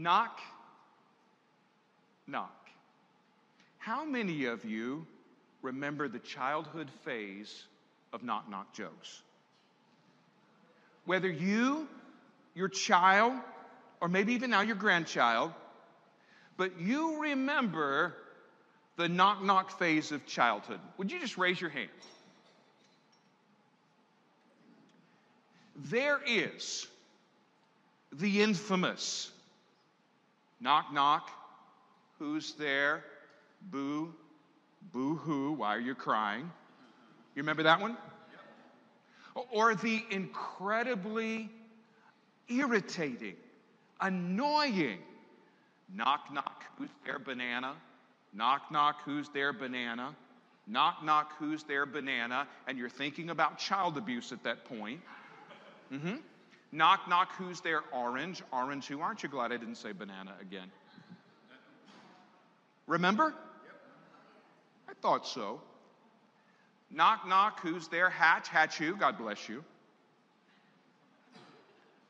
Knock, knock. How many of you remember the childhood phase of knock knock jokes? Whether you, your child, or maybe even now your grandchild, but you remember the knock knock phase of childhood. Would you just raise your hand? There is the infamous knock knock, who's there? Boo, boo hoo, why are you crying? You remember that one? Or the incredibly irritating, annoying knock knock, who's there, banana? Knock knock, who's there, banana? Knock knock, who's there, banana? And you're thinking about child abuse at that point. Mm-hmm. Knock knock, who's there, orange? Orange, who? Aren't you glad I didn't say banana again? Remember? I thought so. Knock, knock, who's there? Hatch, hatch you, God bless you.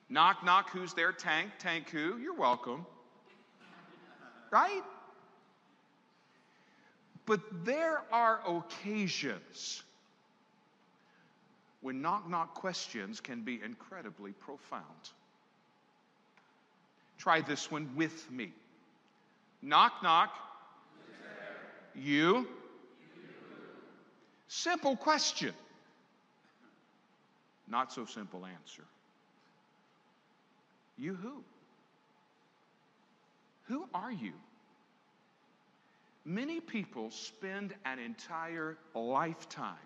Knock, knock, who's there? Tank, tank who? You're welcome. Right? But there are occasions when knock, knock questions can be incredibly profound. Try this one with me. Knock, knock. You? Simple question. Not so simple answer. You who? Who are you? Many people spend an entire lifetime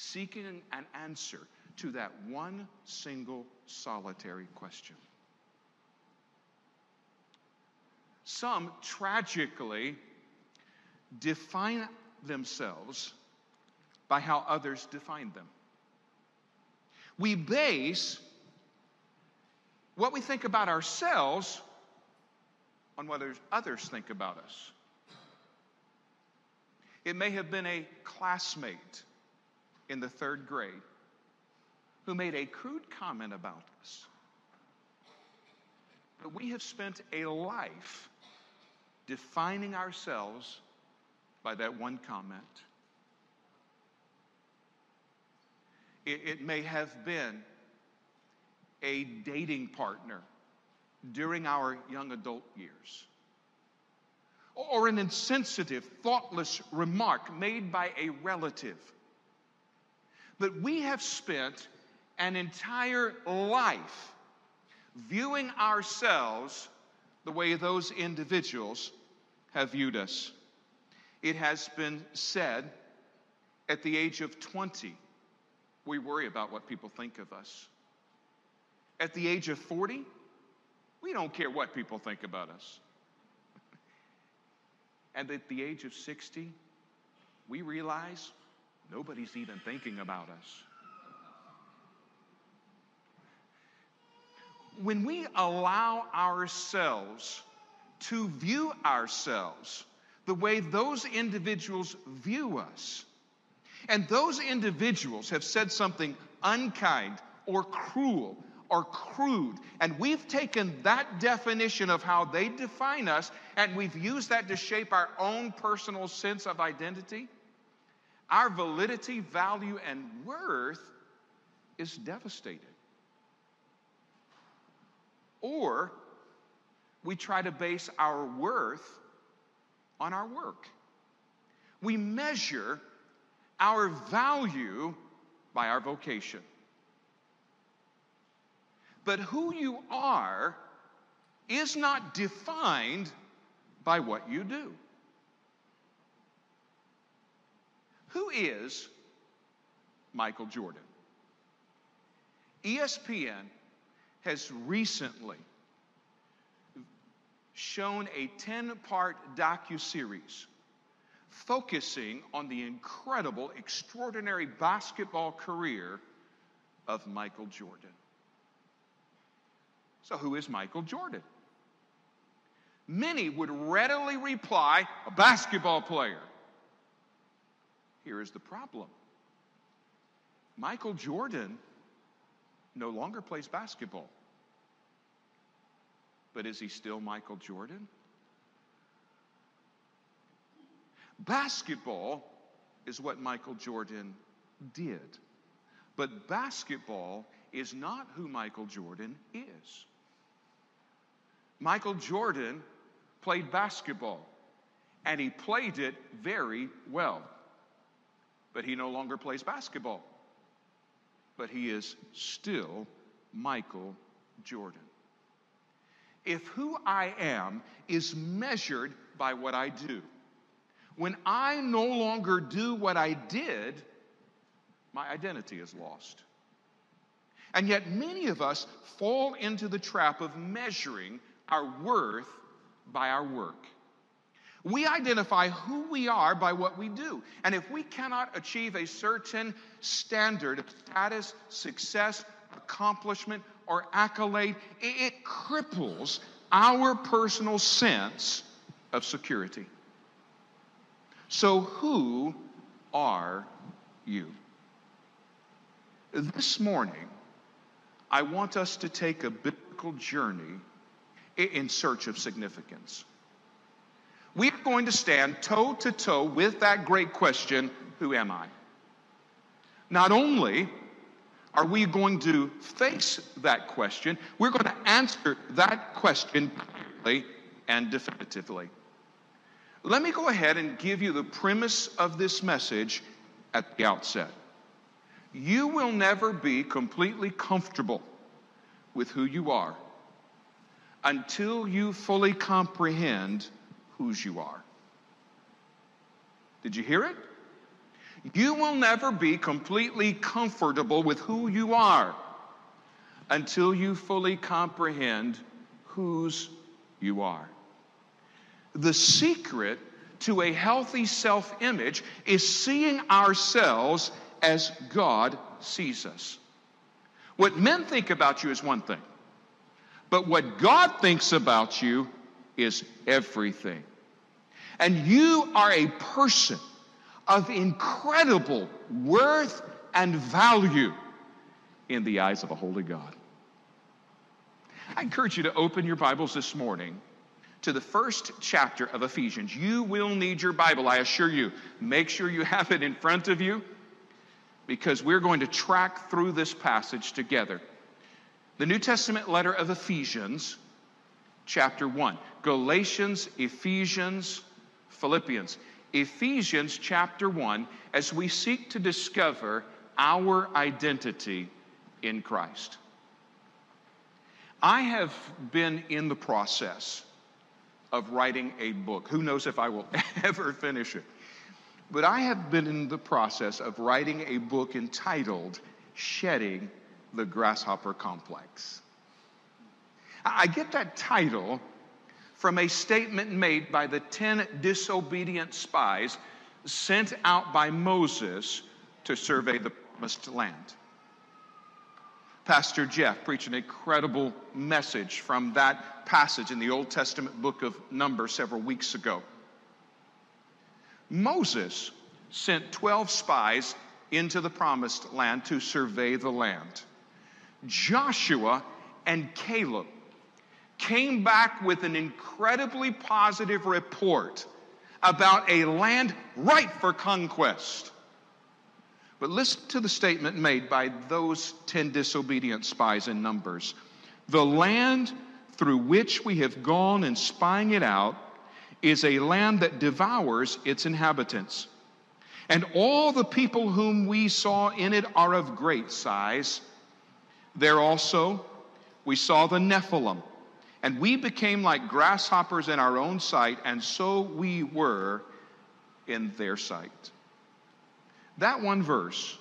seeking an answer to that one single solitary question. Some tragically define themselves by how others define them. We base what we think about ourselves on what others think about us. It may have been a classmate in the third grade who made a crude comment about us. But we have spent a life defining ourselves by that one comment. It, it, may have been a dating partner during our young adult years, or an insensitive, thoughtless remark made by a relative. But we have spent an entire life viewing ourselves the way those individuals have viewed us. It has been said at the age of 20, we worry about what people think of us. At the age of 40, we don't care what people think about us. and at the age of 60, we realize nobody's even thinking about us. When we allow ourselves to view ourselves the way those individuals view us, and those individuals have said something unkind or cruel or crude, and we've taken that definition of how they define us and we've used that to shape our own personal sense of identity, our validity, value, and worth is devastated. Or we try to base our worth on our work. We measure our value by our vocation. But who you are is not defined by what you do. Who is Michael Jordan? ESPN has recently shown a 10 part docu-series focusing on the incredible, extraordinary basketball career of Michael Jordan. So, who is Michael Jordan? Many would readily reply, a basketball player. Here is the problem Michael Jordan no longer plays basketball. But is he still Michael Jordan? Basketball is what Michael Jordan did. But basketball is not who Michael Jordan is. Michael Jordan played basketball, and he played it very well. But he no longer plays basketball. But he is still Michael Jordan. If who I am is measured by what I do, when I no longer do what I did, my identity is lost. And yet, many of us fall into the trap of measuring our worth by our work. We identify who we are by what we do. And if we cannot achieve a certain standard of status, success, accomplishment, or accolade, it cripples our personal sense of security. So, who are you? This morning, I want us to take a biblical journey in search of significance. We are going to stand toe to toe with that great question Who am I? Not only are we going to face that question, we're going to answer that question clearly and definitively. Let me go ahead and give you the premise of this message at the outset. You will never be completely comfortable with who you are until you fully comprehend whose you are. Did you hear it? You will never be completely comfortable with who you are until you fully comprehend whose you are. The secret to a healthy self image is seeing ourselves as God sees us. What men think about you is one thing, but what God thinks about you is everything. And you are a person of incredible worth and value in the eyes of a holy God. I encourage you to open your Bibles this morning to the first chapter of Ephesians. You will need your Bible, I assure you. Make sure you have it in front of you because we're going to track through this passage together. The New Testament letter of Ephesians, chapter 1. Galatians, Ephesians, Philippians. Ephesians chapter 1, as we seek to discover our identity in Christ. I have been in the process of writing a book. Who knows if I will ever finish it? But I have been in the process of writing a book entitled Shedding the Grasshopper Complex. I get that title from a statement made by the 10 disobedient spies sent out by Moses to survey the promised land. Pastor Jeff preached an incredible message from that passage in the Old Testament book of Numbers several weeks ago. Moses sent 12 spies into the promised land to survey the land. Joshua and Caleb came back with an incredibly positive report about a land ripe for conquest. But listen to the statement made by those 10 disobedient spies in Numbers. The land through which we have gone and spying it out is a land that devours its inhabitants. And all the people whom we saw in it are of great size. There also we saw the Nephilim, and we became like grasshoppers in our own sight, and so we were in their sight. That one verse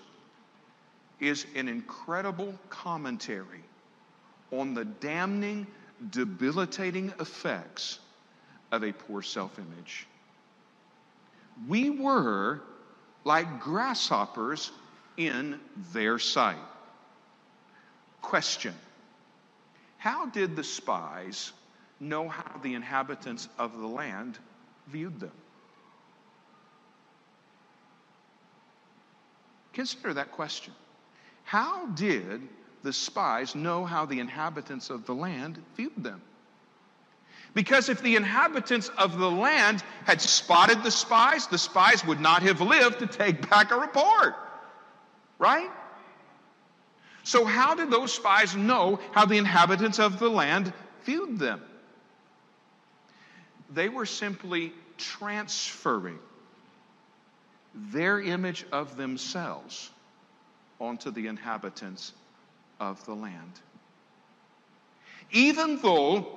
is an incredible commentary on the damning, debilitating effects of a poor self image. We were like grasshoppers in their sight. Question How did the spies know how the inhabitants of the land viewed them? Consider that question. How did the spies know how the inhabitants of the land viewed them? Because if the inhabitants of the land had spotted the spies, the spies would not have lived to take back a report. Right? So, how did those spies know how the inhabitants of the land viewed them? They were simply transferring their image of themselves onto the inhabitants of the land. Even though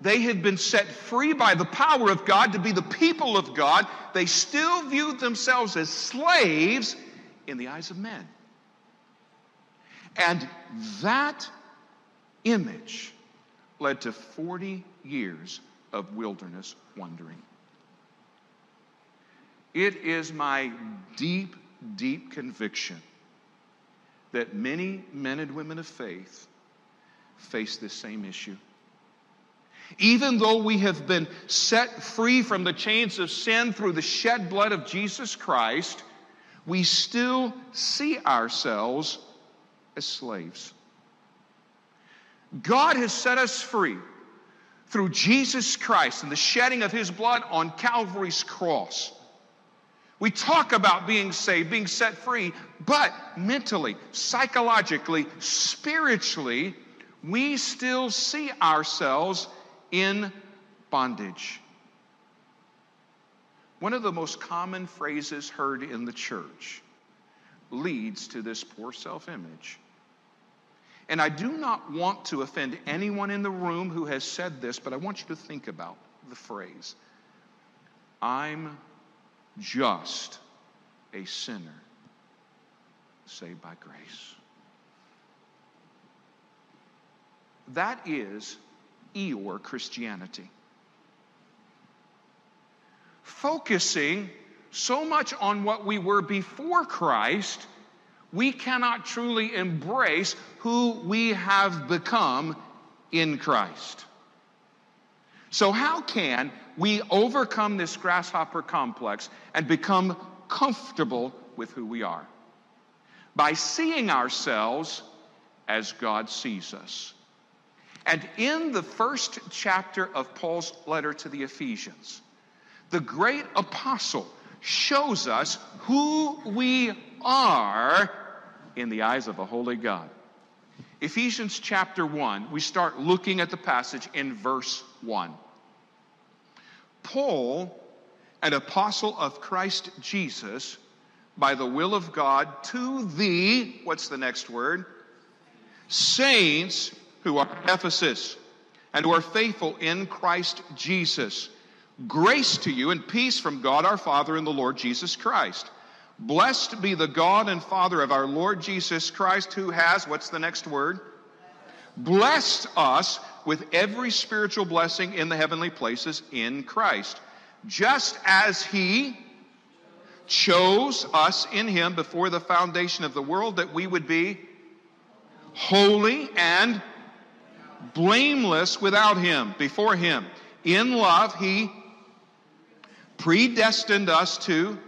they had been set free by the power of God to be the people of God, they still viewed themselves as slaves in the eyes of men. And that image led to 40 years of wilderness wandering. It is my deep, deep conviction that many men and women of faith face this same issue. Even though we have been set free from the chains of sin through the shed blood of Jesus Christ, we still see ourselves as slaves. God has set us free through Jesus Christ and the shedding of his blood on Calvary's cross. We talk about being saved, being set free, but mentally, psychologically, spiritually, we still see ourselves in bondage. One of the most common phrases heard in the church leads to this poor self image. And I do not want to offend anyone in the room who has said this, but I want you to think about the phrase I'm just a sinner saved by grace. That is Eeyore Christianity. Focusing so much on what we were before Christ, we cannot truly embrace who we have become in Christ. So, how can we overcome this grasshopper complex and become comfortable with who we are? By seeing ourselves as God sees us. And in the first chapter of Paul's letter to the Ephesians, the great apostle shows us who we are in the eyes of a holy God. Ephesians chapter 1, we start looking at the passage in verse 1. Paul, an apostle of Christ Jesus, by the will of God, to the, what's the next word? Saints who are Ephesus and who are faithful in Christ Jesus. Grace to you and peace from God our Father and the Lord Jesus Christ. Blessed be the God and Father of our Lord Jesus Christ, who has, what's the next word? Blessed us with every spiritual blessing in the heavenly places in Christ, just as He chose us in Him before the foundation of the world that we would be holy and blameless without him, before him. In love, he predestined us to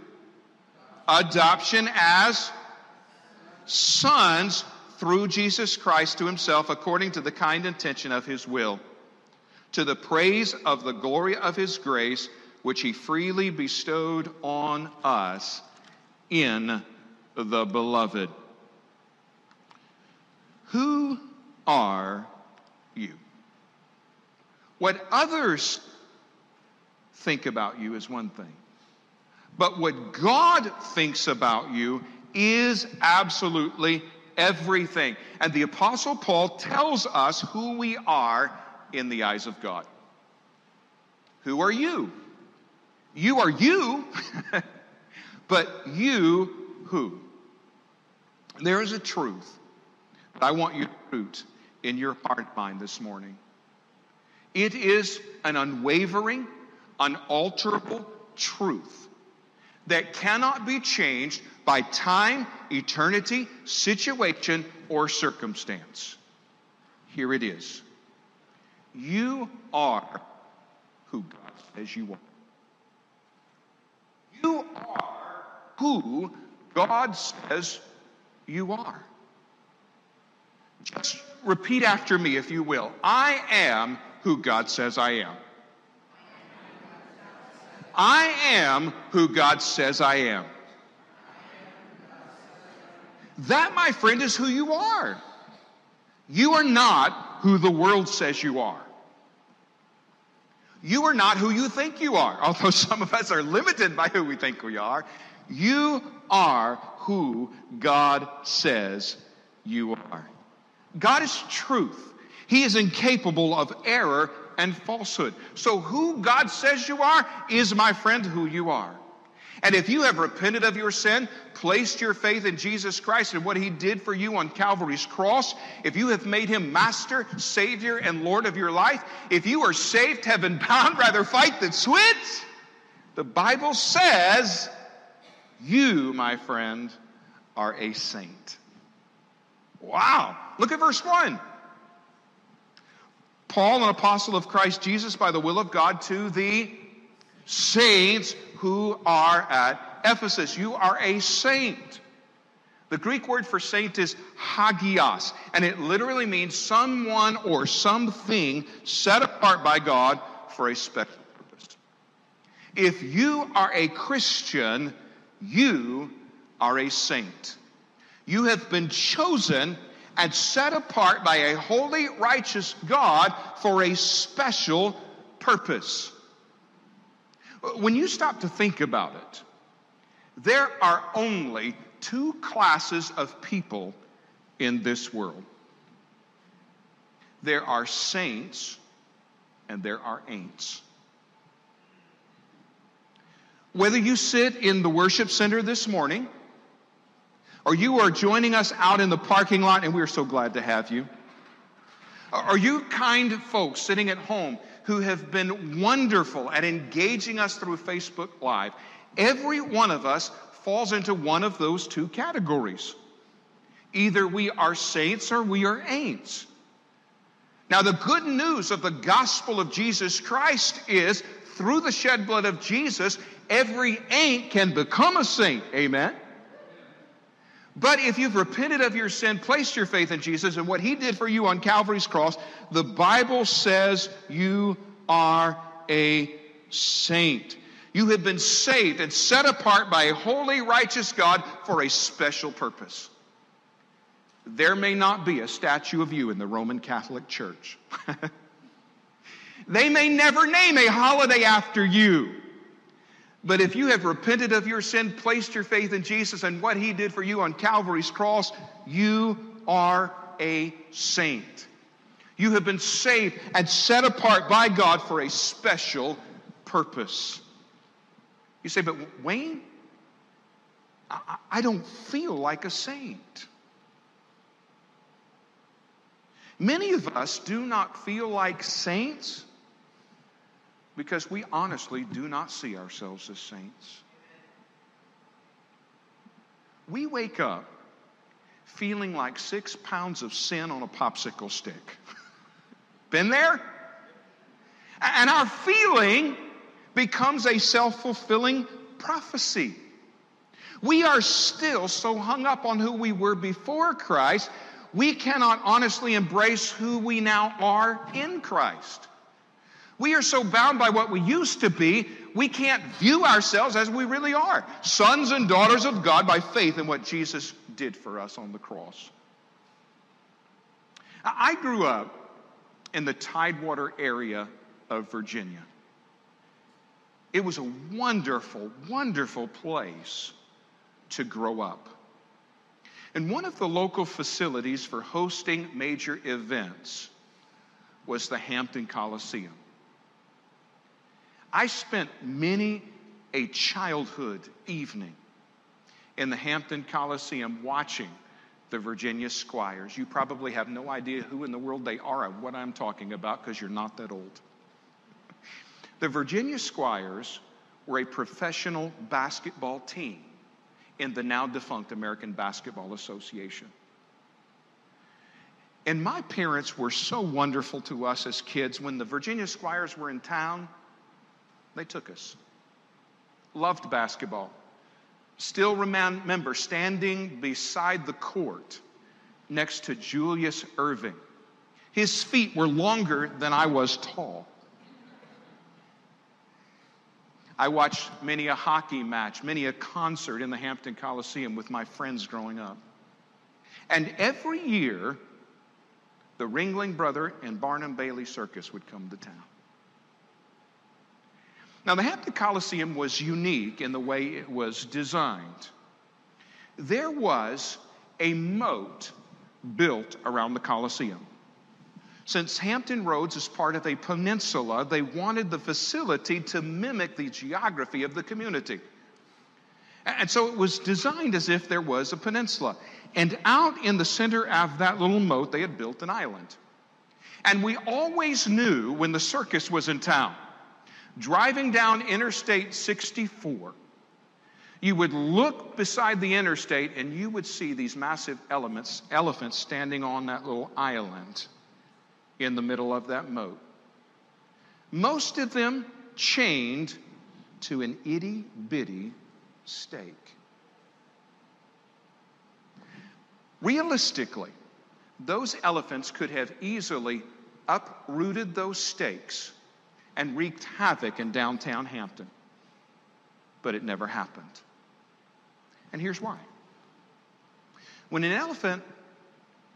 adoption as sons through Jesus Christ to himself according to the kind intention of his will, to the praise of the glory of his grace, which he freely bestowed on us in the beloved. Who are you. What others think about you is one thing, but what God thinks about you is absolutely everything. And the Apostle Paul tells us who we are in the eyes of God. Who are you? You are you, but you who? There is a truth that I want you to root in your heart mind this morning. It is an unwavering, unalterable truth that cannot be changed by time, eternity, situation, or circumstance. Here it is. You are who God says you are. You are who God says you are. Just repeat after me, if you will. I am who God says I am. I am who God says I am. That, my friend, is who you are. You are not who the world says you are. You are not who you think you are, although some of us are limited by who we think we are. You are who God says you are. God is truth. He is incapable of error and falsehood. So, who God says you are is, my friend, who you are. And if you have repented of your sin, placed your faith in Jesus Christ and what He did for you on Calvary's cross, if you have made Him Master, Savior, and Lord of your life, if you are saved, heaven bound, rather fight than switch, the Bible says you, my friend, are a saint. Wow. Look at verse 1. Paul, an apostle of Christ Jesus by the will of God, to the saints who are at Ephesus. You are a saint. The Greek word for saint is hagios, and it literally means someone or something set apart by God for a special purpose. If you are a Christian, you are a saint. You have been chosen and set apart by a holy, righteous God for a special purpose. When you stop to think about it, there are only two classes of people in this world there are saints and there are ain'ts. Whether you sit in the worship center this morning, or you are joining us out in the parking lot, and we're so glad to have you. Are you kind folks sitting at home who have been wonderful at engaging us through Facebook Live? Every one of us falls into one of those two categories. Either we are saints or we are ain'ts. Now, the good news of the gospel of Jesus Christ is through the shed blood of Jesus, every ain't can become a saint. Amen. But if you've repented of your sin, placed your faith in Jesus and what he did for you on Calvary's cross, the Bible says you are a saint. You have been saved and set apart by a holy, righteous God for a special purpose. There may not be a statue of you in the Roman Catholic Church. they may never name a holiday after you. But if you have repented of your sin, placed your faith in Jesus and what he did for you on Calvary's cross, you are a saint. You have been saved and set apart by God for a special purpose. You say, but Wayne, I, don't feel like a saint. Many of us do not feel like saints because we honestly do not see ourselves as saints. We wake up feeling like six pounds of sin on a popsicle stick. Been there? And our feeling becomes a self fulfilling prophecy. We are still so hung up on who we were before Christ, we cannot honestly embrace who we now are in Christ. We are so bound by what we used to be, we can't view ourselves as we really are sons and daughters of God by faith in what Jesus did for us on the cross. I grew up in the Tidewater area of Virginia. It was a wonderful, wonderful place to grow up. And one of the local facilities for hosting major events was the Hampton Coliseum. I spent many a childhood evening in the Hampton Coliseum watching the Virginia Squires. You probably have no idea who in the world they are and what I'm talking about because you're not that old. The Virginia Squires were a professional basketball team in the now defunct American Basketball Association. And my parents were so wonderful to us as kids. When the Virginia Squires were in town, they took us. Loved basketball. Still remember standing beside the court next to Julius Erving. His feet were longer than I was tall. I watched many a hockey match, many a concert in the Hampton Coliseum with my friends growing up. And every year, the Ringling Brother and Barnum Bailey Circus would come to town. Now, the Hampton Coliseum was unique in the way it was designed. There was a moat built around the Coliseum. Since Hampton Roads is part of a peninsula, they wanted the facility to mimic the geography of the community. And so it was designed as if there was a peninsula. And out in the center of that little moat, they had built an island. And we always knew when the circus was in town. Driving down Interstate 64, you would look beside the interstate and you would see these massive elements, elephants standing on that little island in the middle of that moat. Most of them chained to an itty bitty stake. Realistically, those elephants could have easily uprooted those stakes and wreaked havoc in downtown Hampton. But it never happened. And here's why. When an elephant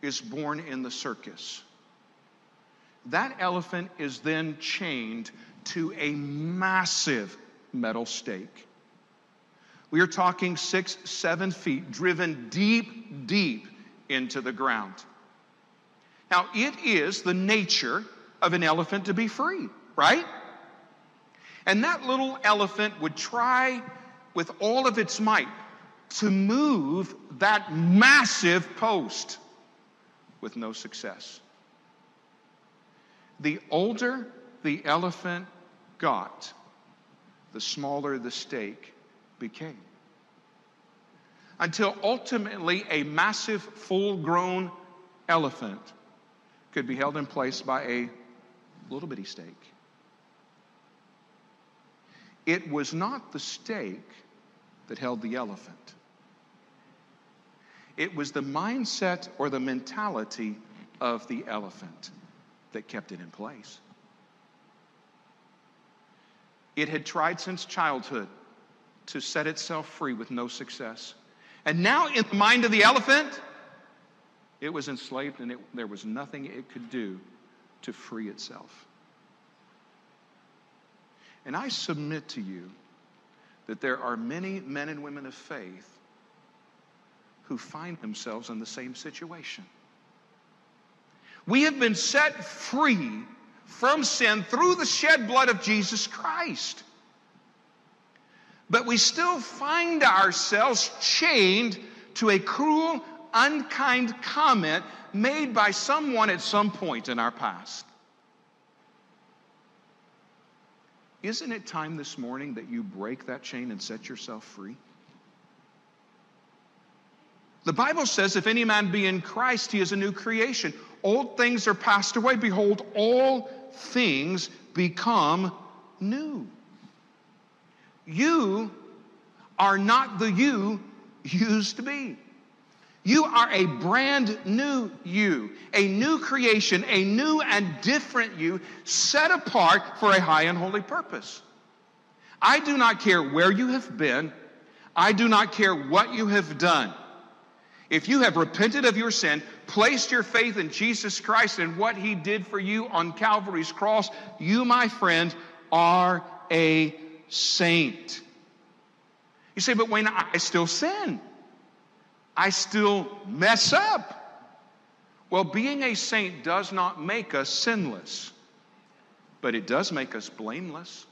is born in the circus, that elephant is then chained to a massive metal stake. We are talking six, seven feet, driven deep, deep into the ground. Now, it is the nature of an elephant to be free, right? And that little elephant would try with all of its might to move that massive post with no success the older the elephant got, the smaller the stake became. Until ultimately a massive, full grown elephant could be held in place by a little bitty stake. It was not the stake that held the elephant, it was the mindset or the mentality of the elephant that kept it in place. It had tried since childhood to set itself free with no success. And now, in the mind of the elephant, it was enslaved and it, there was nothing it could do to free itself. And I submit to you that there are many men and women of faith who find themselves in the same situation. We have been set free from sin through the shed blood of Jesus Christ. But we still find ourselves chained to a cruel, unkind comment made by someone at some point in our past. Isn't it time this morning that you break that chain and set yourself free? The Bible says, if any man be in Christ, he is a new creation. Old things are passed away. Behold, all things become new. You are not the you used to be. You are a brand new you, a new creation, a new and different you, set apart for a high and holy purpose. I do not care where you have been, I do not care what you have done. If you have repented of your sin, placed your faith in Jesus Christ and what he did for you on Calvary's cross, you, my friend, are a saint. You say, but Wayne, I still sin. I still mess up. Well, being a saint does not make us sinless, but it does make us blameless.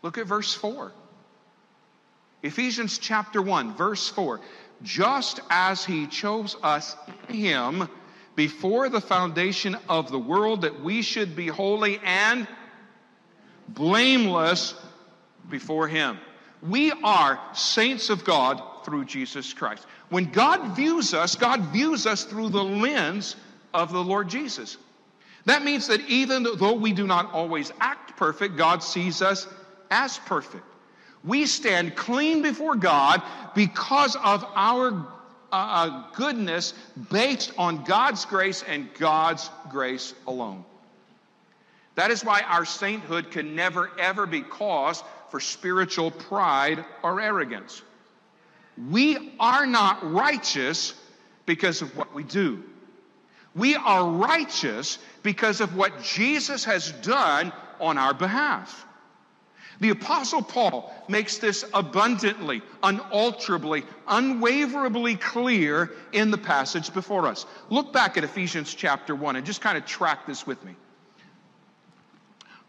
Look at verse 4. Ephesians chapter 1, verse 4 just as he chose us him before the foundation of the world that we should be holy and blameless before him. We are saints of God through Jesus Christ. When God views us, God views us through the lens of the Lord Jesus. That means that even though we do not always act perfect, God sees us as perfect. We stand clean before God because of our uh, uh, goodness based on God's grace and God's grace alone. That is why our sainthood can never, ever be caused for spiritual pride or arrogance. We are not righteous because of what we do. We are righteous because of what Jesus has done on our behalf. The Apostle Paul makes this abundantly, unalterably, unwaverably clear in the passage before us. Look back at Ephesians chapter 1 and just kind of track this with me.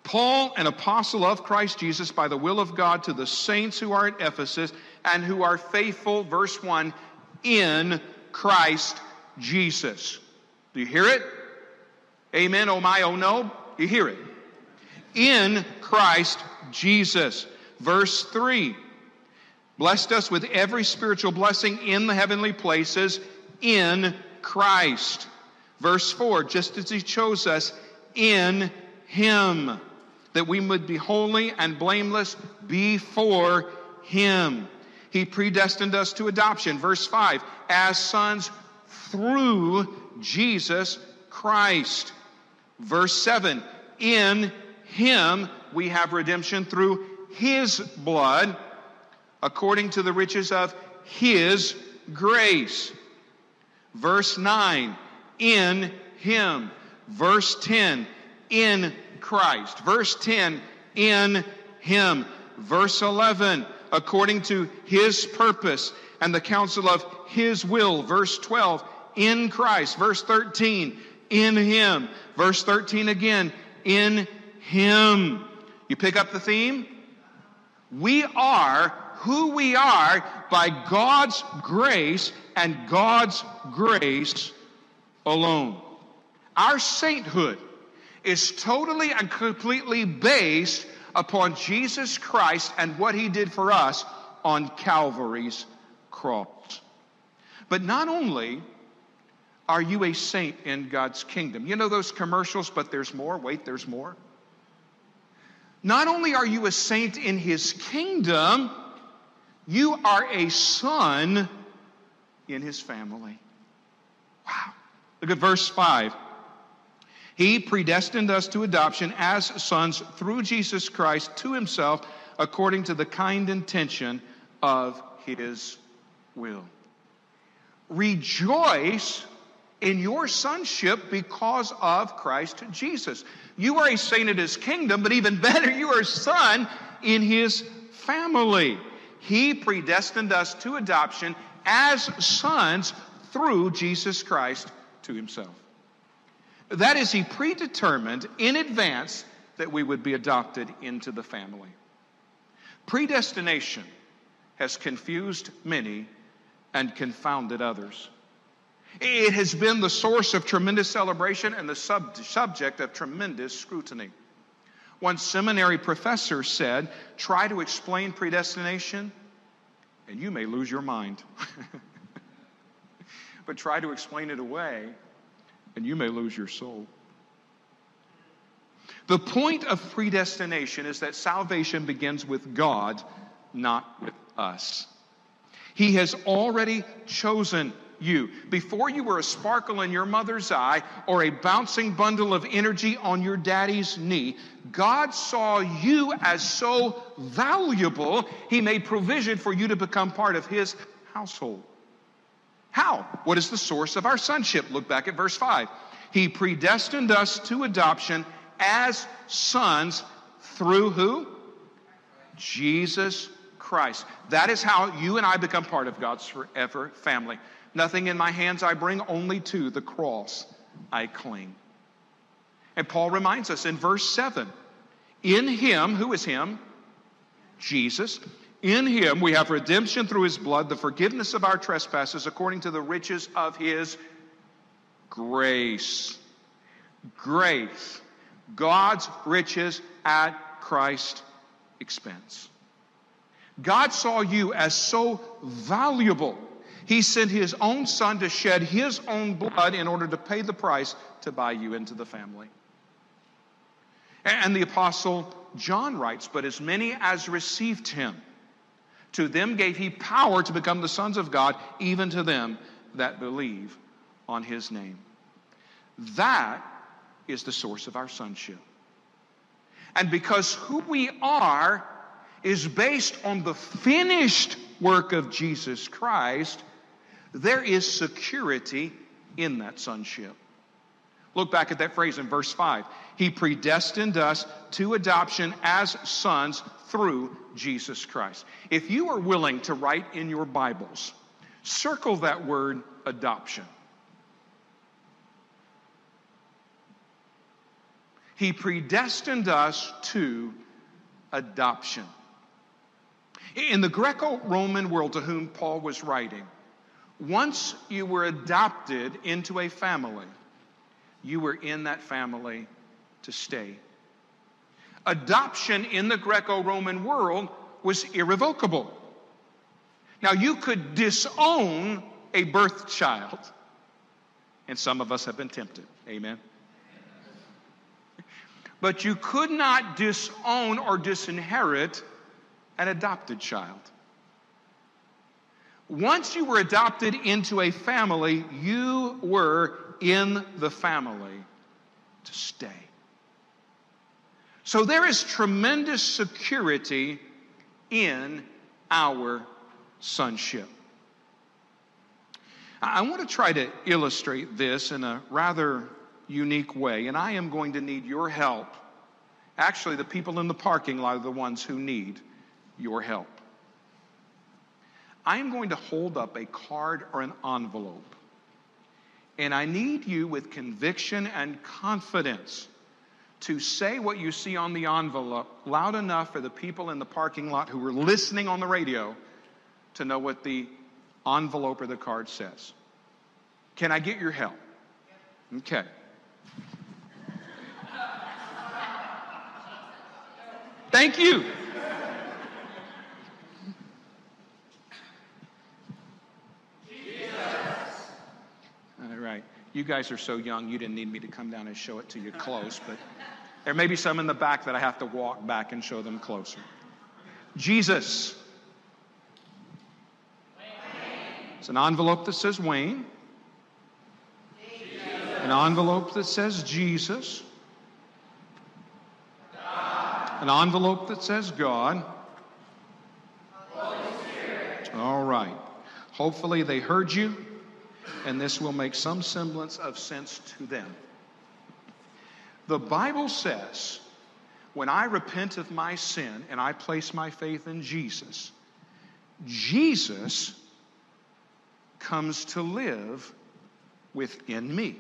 Paul, an apostle of Christ Jesus by the will of God, to the saints who are at Ephesus and who are faithful, verse 1, in Christ Jesus. Do you hear it? Amen, oh my, oh no. You hear it. In Christ Jesus. Verse 3 blessed us with every spiritual blessing in the heavenly places in Christ. Verse 4 just as He chose us in Him, that we would be holy and blameless before Him. He predestined us to adoption. Verse 5 as sons through Jesus Christ. Verse 7 in Him we have redemption through his blood according to the riches of his grace. Verse 9, in him. Verse 10, in Christ. Verse 10, in him. Verse 11, according to his purpose and the counsel of his will. Verse 12, in Christ. Verse 13, in him. Verse 13 again, in him. You pick up the theme? We are who we are by God's grace and God's grace alone. Our sainthood is totally and completely based upon Jesus Christ and what he did for us on Calvary's cross. But not only are you a saint in God's kingdom, you know those commercials, but there's more. Wait, there's more. Not only are you a saint in his kingdom, you are a son in his family. Wow. Look at verse 5. He predestined us to adoption as sons through Jesus Christ to himself according to the kind intention of his will. Rejoice in your sonship because of Christ Jesus. You are a saint in his kingdom, but even better, you are a son in his family. He predestined us to adoption as sons through Jesus Christ to himself. That is, he predetermined in advance that we would be adopted into the family. Predestination has confused many and confounded others. It has been the source of tremendous celebration and the sub- subject of tremendous scrutiny. One seminary professor said, Try to explain predestination, and you may lose your mind. but try to explain it away, and you may lose your soul. The point of predestination is that salvation begins with God, not with us. He has already chosen you. Before you were a sparkle in your mother's eye or a bouncing bundle of energy on your daddy's knee, God saw you as so valuable, He made provision for you to become part of His household. How? What is the source of our sonship? Look back at verse 5. He predestined us to adoption as sons through who? Jesus Christ. That is how you and I become part of God's forever family. Nothing in my hands I bring, only to the cross I cling. And Paul reminds us in verse 7 In him, who is him? Jesus. In him we have redemption through his blood, the forgiveness of our trespasses according to the riches of his grace. Grace. God's riches at Christ's expense. God saw you as so valuable he sent his own son to shed his own blood in order to pay the price to buy you into the family. And the apostle John writes, But as many as received him, to them gave he power to become the sons of God, even to them that believe on his name. That is the source of our sonship. And because who we are is based on the finished work of Jesus Christ, there is security in that sonship. Look back at that phrase in verse 5. He predestined us to adoption as sons through Jesus Christ. If you are willing to write in your Bibles, circle that word adoption. He predestined us to adoption. In the Greco Roman world to whom Paul was writing, once you were adopted into a family, you were in that family to stay. Adoption in the Greco Roman world was irrevocable. Now, you could disown a birth child, and some of us have been tempted. Amen. But you could not disown or disinherit an adopted child. Once you were adopted into a family, you were in the family to stay. So there is tremendous security in our sonship. I want to try to illustrate this in a rather unique way, and I am going to need your help. Actually, the people in the parking lot are the ones who need your help. I am going to hold up a card or an envelope, and I need you with conviction and confidence to say what you see on the envelope loud enough for the people in the parking lot who are listening on the radio to know what the envelope or the card says. Can I get your help? Okay. Thank you. All right. You guys are so young, you didn't need me to come down and show it to you close, but there may be some in the back that I have to walk back and show them closer. Jesus. It's an envelope that says Wayne, an envelope that says Jesus an envelope that says God. All right. Hopefully they heard you, and this will make some semblance of sense to them. The Bible says, when I repent of my sin and I place my faith in Jesus, Jesus comes to live within me,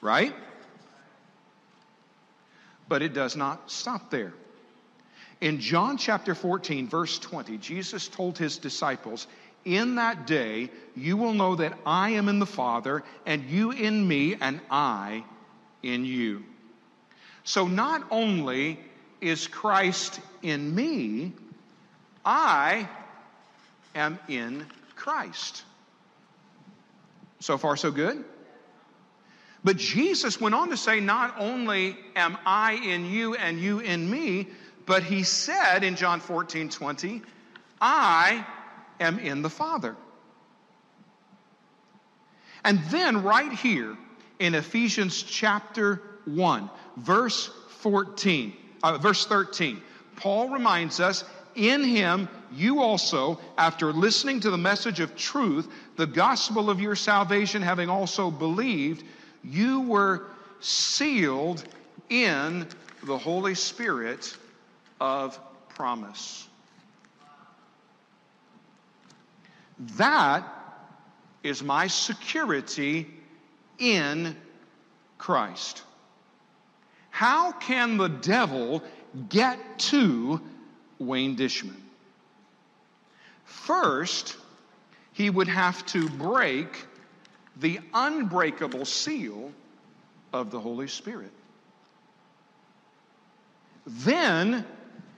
right? But it does not stop there. In John chapter 14, verse 20, Jesus told his disciples, In that day you will know that I am in the Father, and you in me, and I in you. So not only is Christ in me, I am in Christ. So far, so good? But Jesus went on to say, Not only am I in you and you in me, but he said in John 14, 20, I am in the Father. And then, right here in Ephesians chapter 1, verse 14, uh, verse 13, Paul reminds us in him you also, after listening to the message of truth, the gospel of your salvation, having also believed, you were sealed in the Holy Spirit of promise. That is my security in Christ. How can the devil get to Wayne Dishman? First, he would have to break the unbreakable seal of the Holy Spirit. Then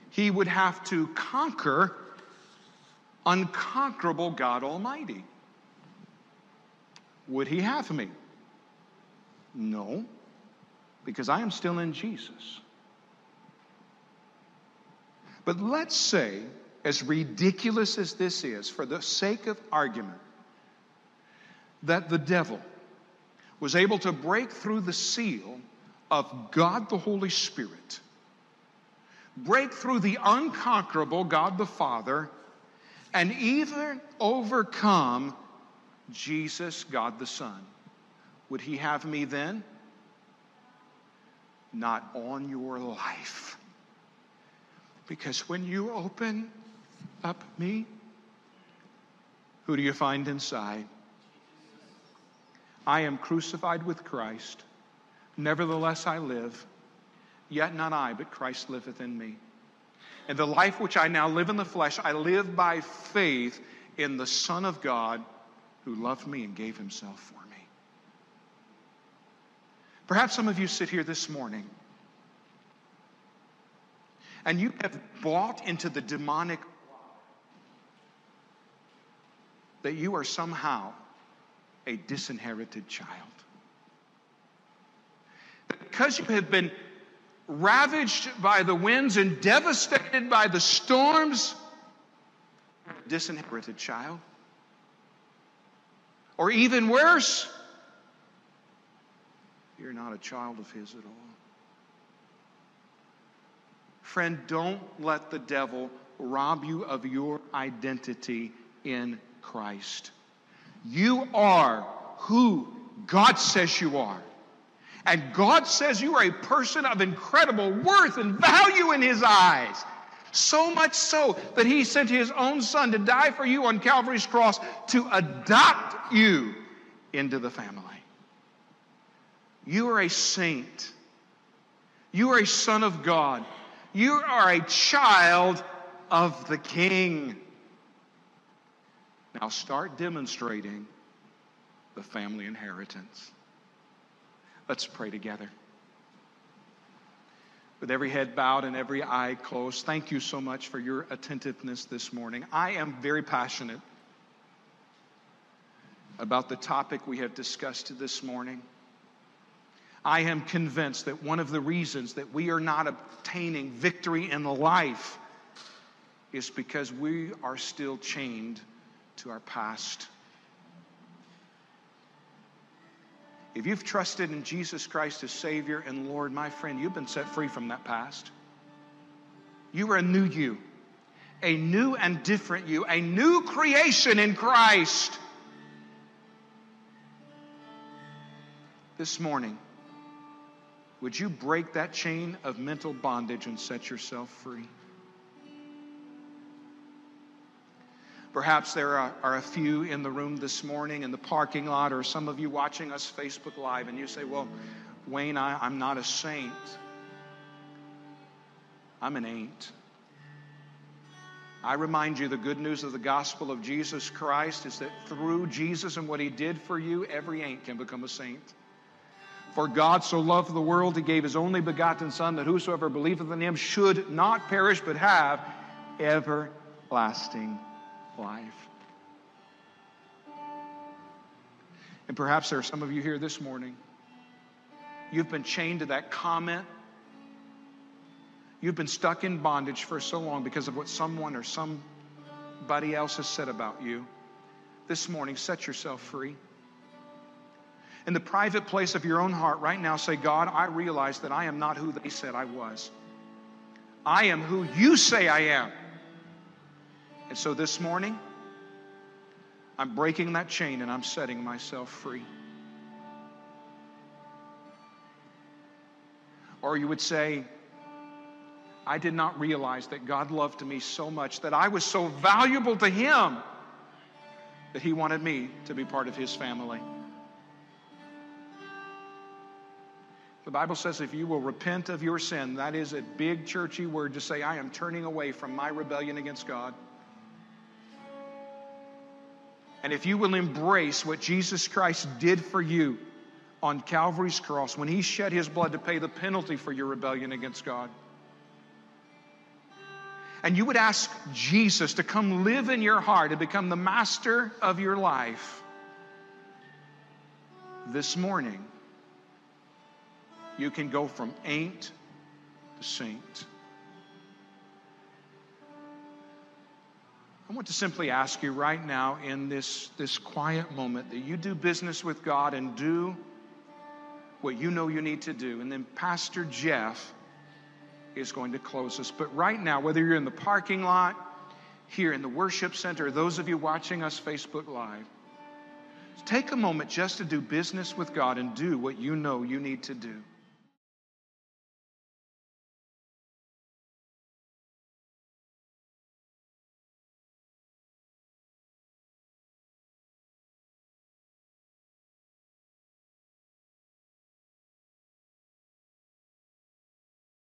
he would have to conquer unconquerable God Almighty. Would he have me? No, because I am still in Jesus. But let's say, as ridiculous as this is, for the sake of argument, that the devil was able to break through the seal of God the Holy Spirit break through the unconquerable God the Father, and even overcome Jesus, God the Son. Would He have me then? Not on your life. Because when you open up me, who do you find inside? I am crucified with Christ. Nevertheless, I live. Yet not I, but Christ liveth in me. And the life which I now live in the flesh, I live by faith in the Son of God who loved me and gave himself for me. Perhaps some of you sit here this morning and you have bought into the demonic that you are somehow a disinherited child. Because you have been ravaged by the winds and devastated by the storms, disinherited child. Or even worse, you're not a child of His at all. Friend, don't let the devil rob you of your identity in Christ. You are who God says you are. And God says you are a person of incredible worth and value in His eyes. So much so that He sent His own Son to die for you on Calvary's cross to adopt you into the family. You are a saint. You are a son of God. You are a child of the King. Now start demonstrating the family inheritance. Let's pray together. With every head bowed and every eye closed, thank you so much for your attentiveness this morning. I am very passionate about the topic we have discussed this morning. I am convinced that one of the reasons that we are not obtaining victory in life is because we are still chained to our past. If you've trusted in Jesus Christ as Savior and Lord, my friend, you've been set free from that past. You are a new you, a new and different you, a new creation in Christ. This morning, would you break that chain of mental bondage and set yourself free? Perhaps there are, are, a few in the room this morning in the parking lot, or some of you watching us Facebook Live, and you say, Well, Wayne, I, I'm not a saint. I'm an ain't. I remind you the good news of the gospel of Jesus Christ is that through Jesus and what he did for you, every ain't can become a saint. For God so loved the world, he gave his only begotten Son, that whosoever believeth in him should not perish, but have everlasting life. And perhaps there are some of you here this morning. You've been chained to that comment. You've been stuck in bondage for so long because of what someone or somebody else has said about you. This morning, set yourself free. In the private place of your own heart, right now, say, God, I realize that I am not who they said I was. I am who you say I am. And so this morning, I'm breaking that chain and I'm setting myself free. Or you would say, I did not realize that God loved me so much, that I was so valuable to Him, that He wanted me to be part of His family. The Bible says if you will repent of your sin, that is a big churchy word to say, I am turning away from my rebellion against God. And if you will embrace what Jesus Christ did for you on Calvary's cross, when he shed his blood to pay the penalty for your rebellion against God, and you would ask Jesus to come live in your heart and become the master of your life, this morning, you can go from ain't to saint. I want to simply ask you right now in this, this quiet moment that you do business with God and do what you know you need to do. And then Pastor Jeff is going to close us. But right now, whether you're in the parking lot, here in the worship center, those of you watching us Facebook Live, take a moment just to do business with God and do what you know you need to do.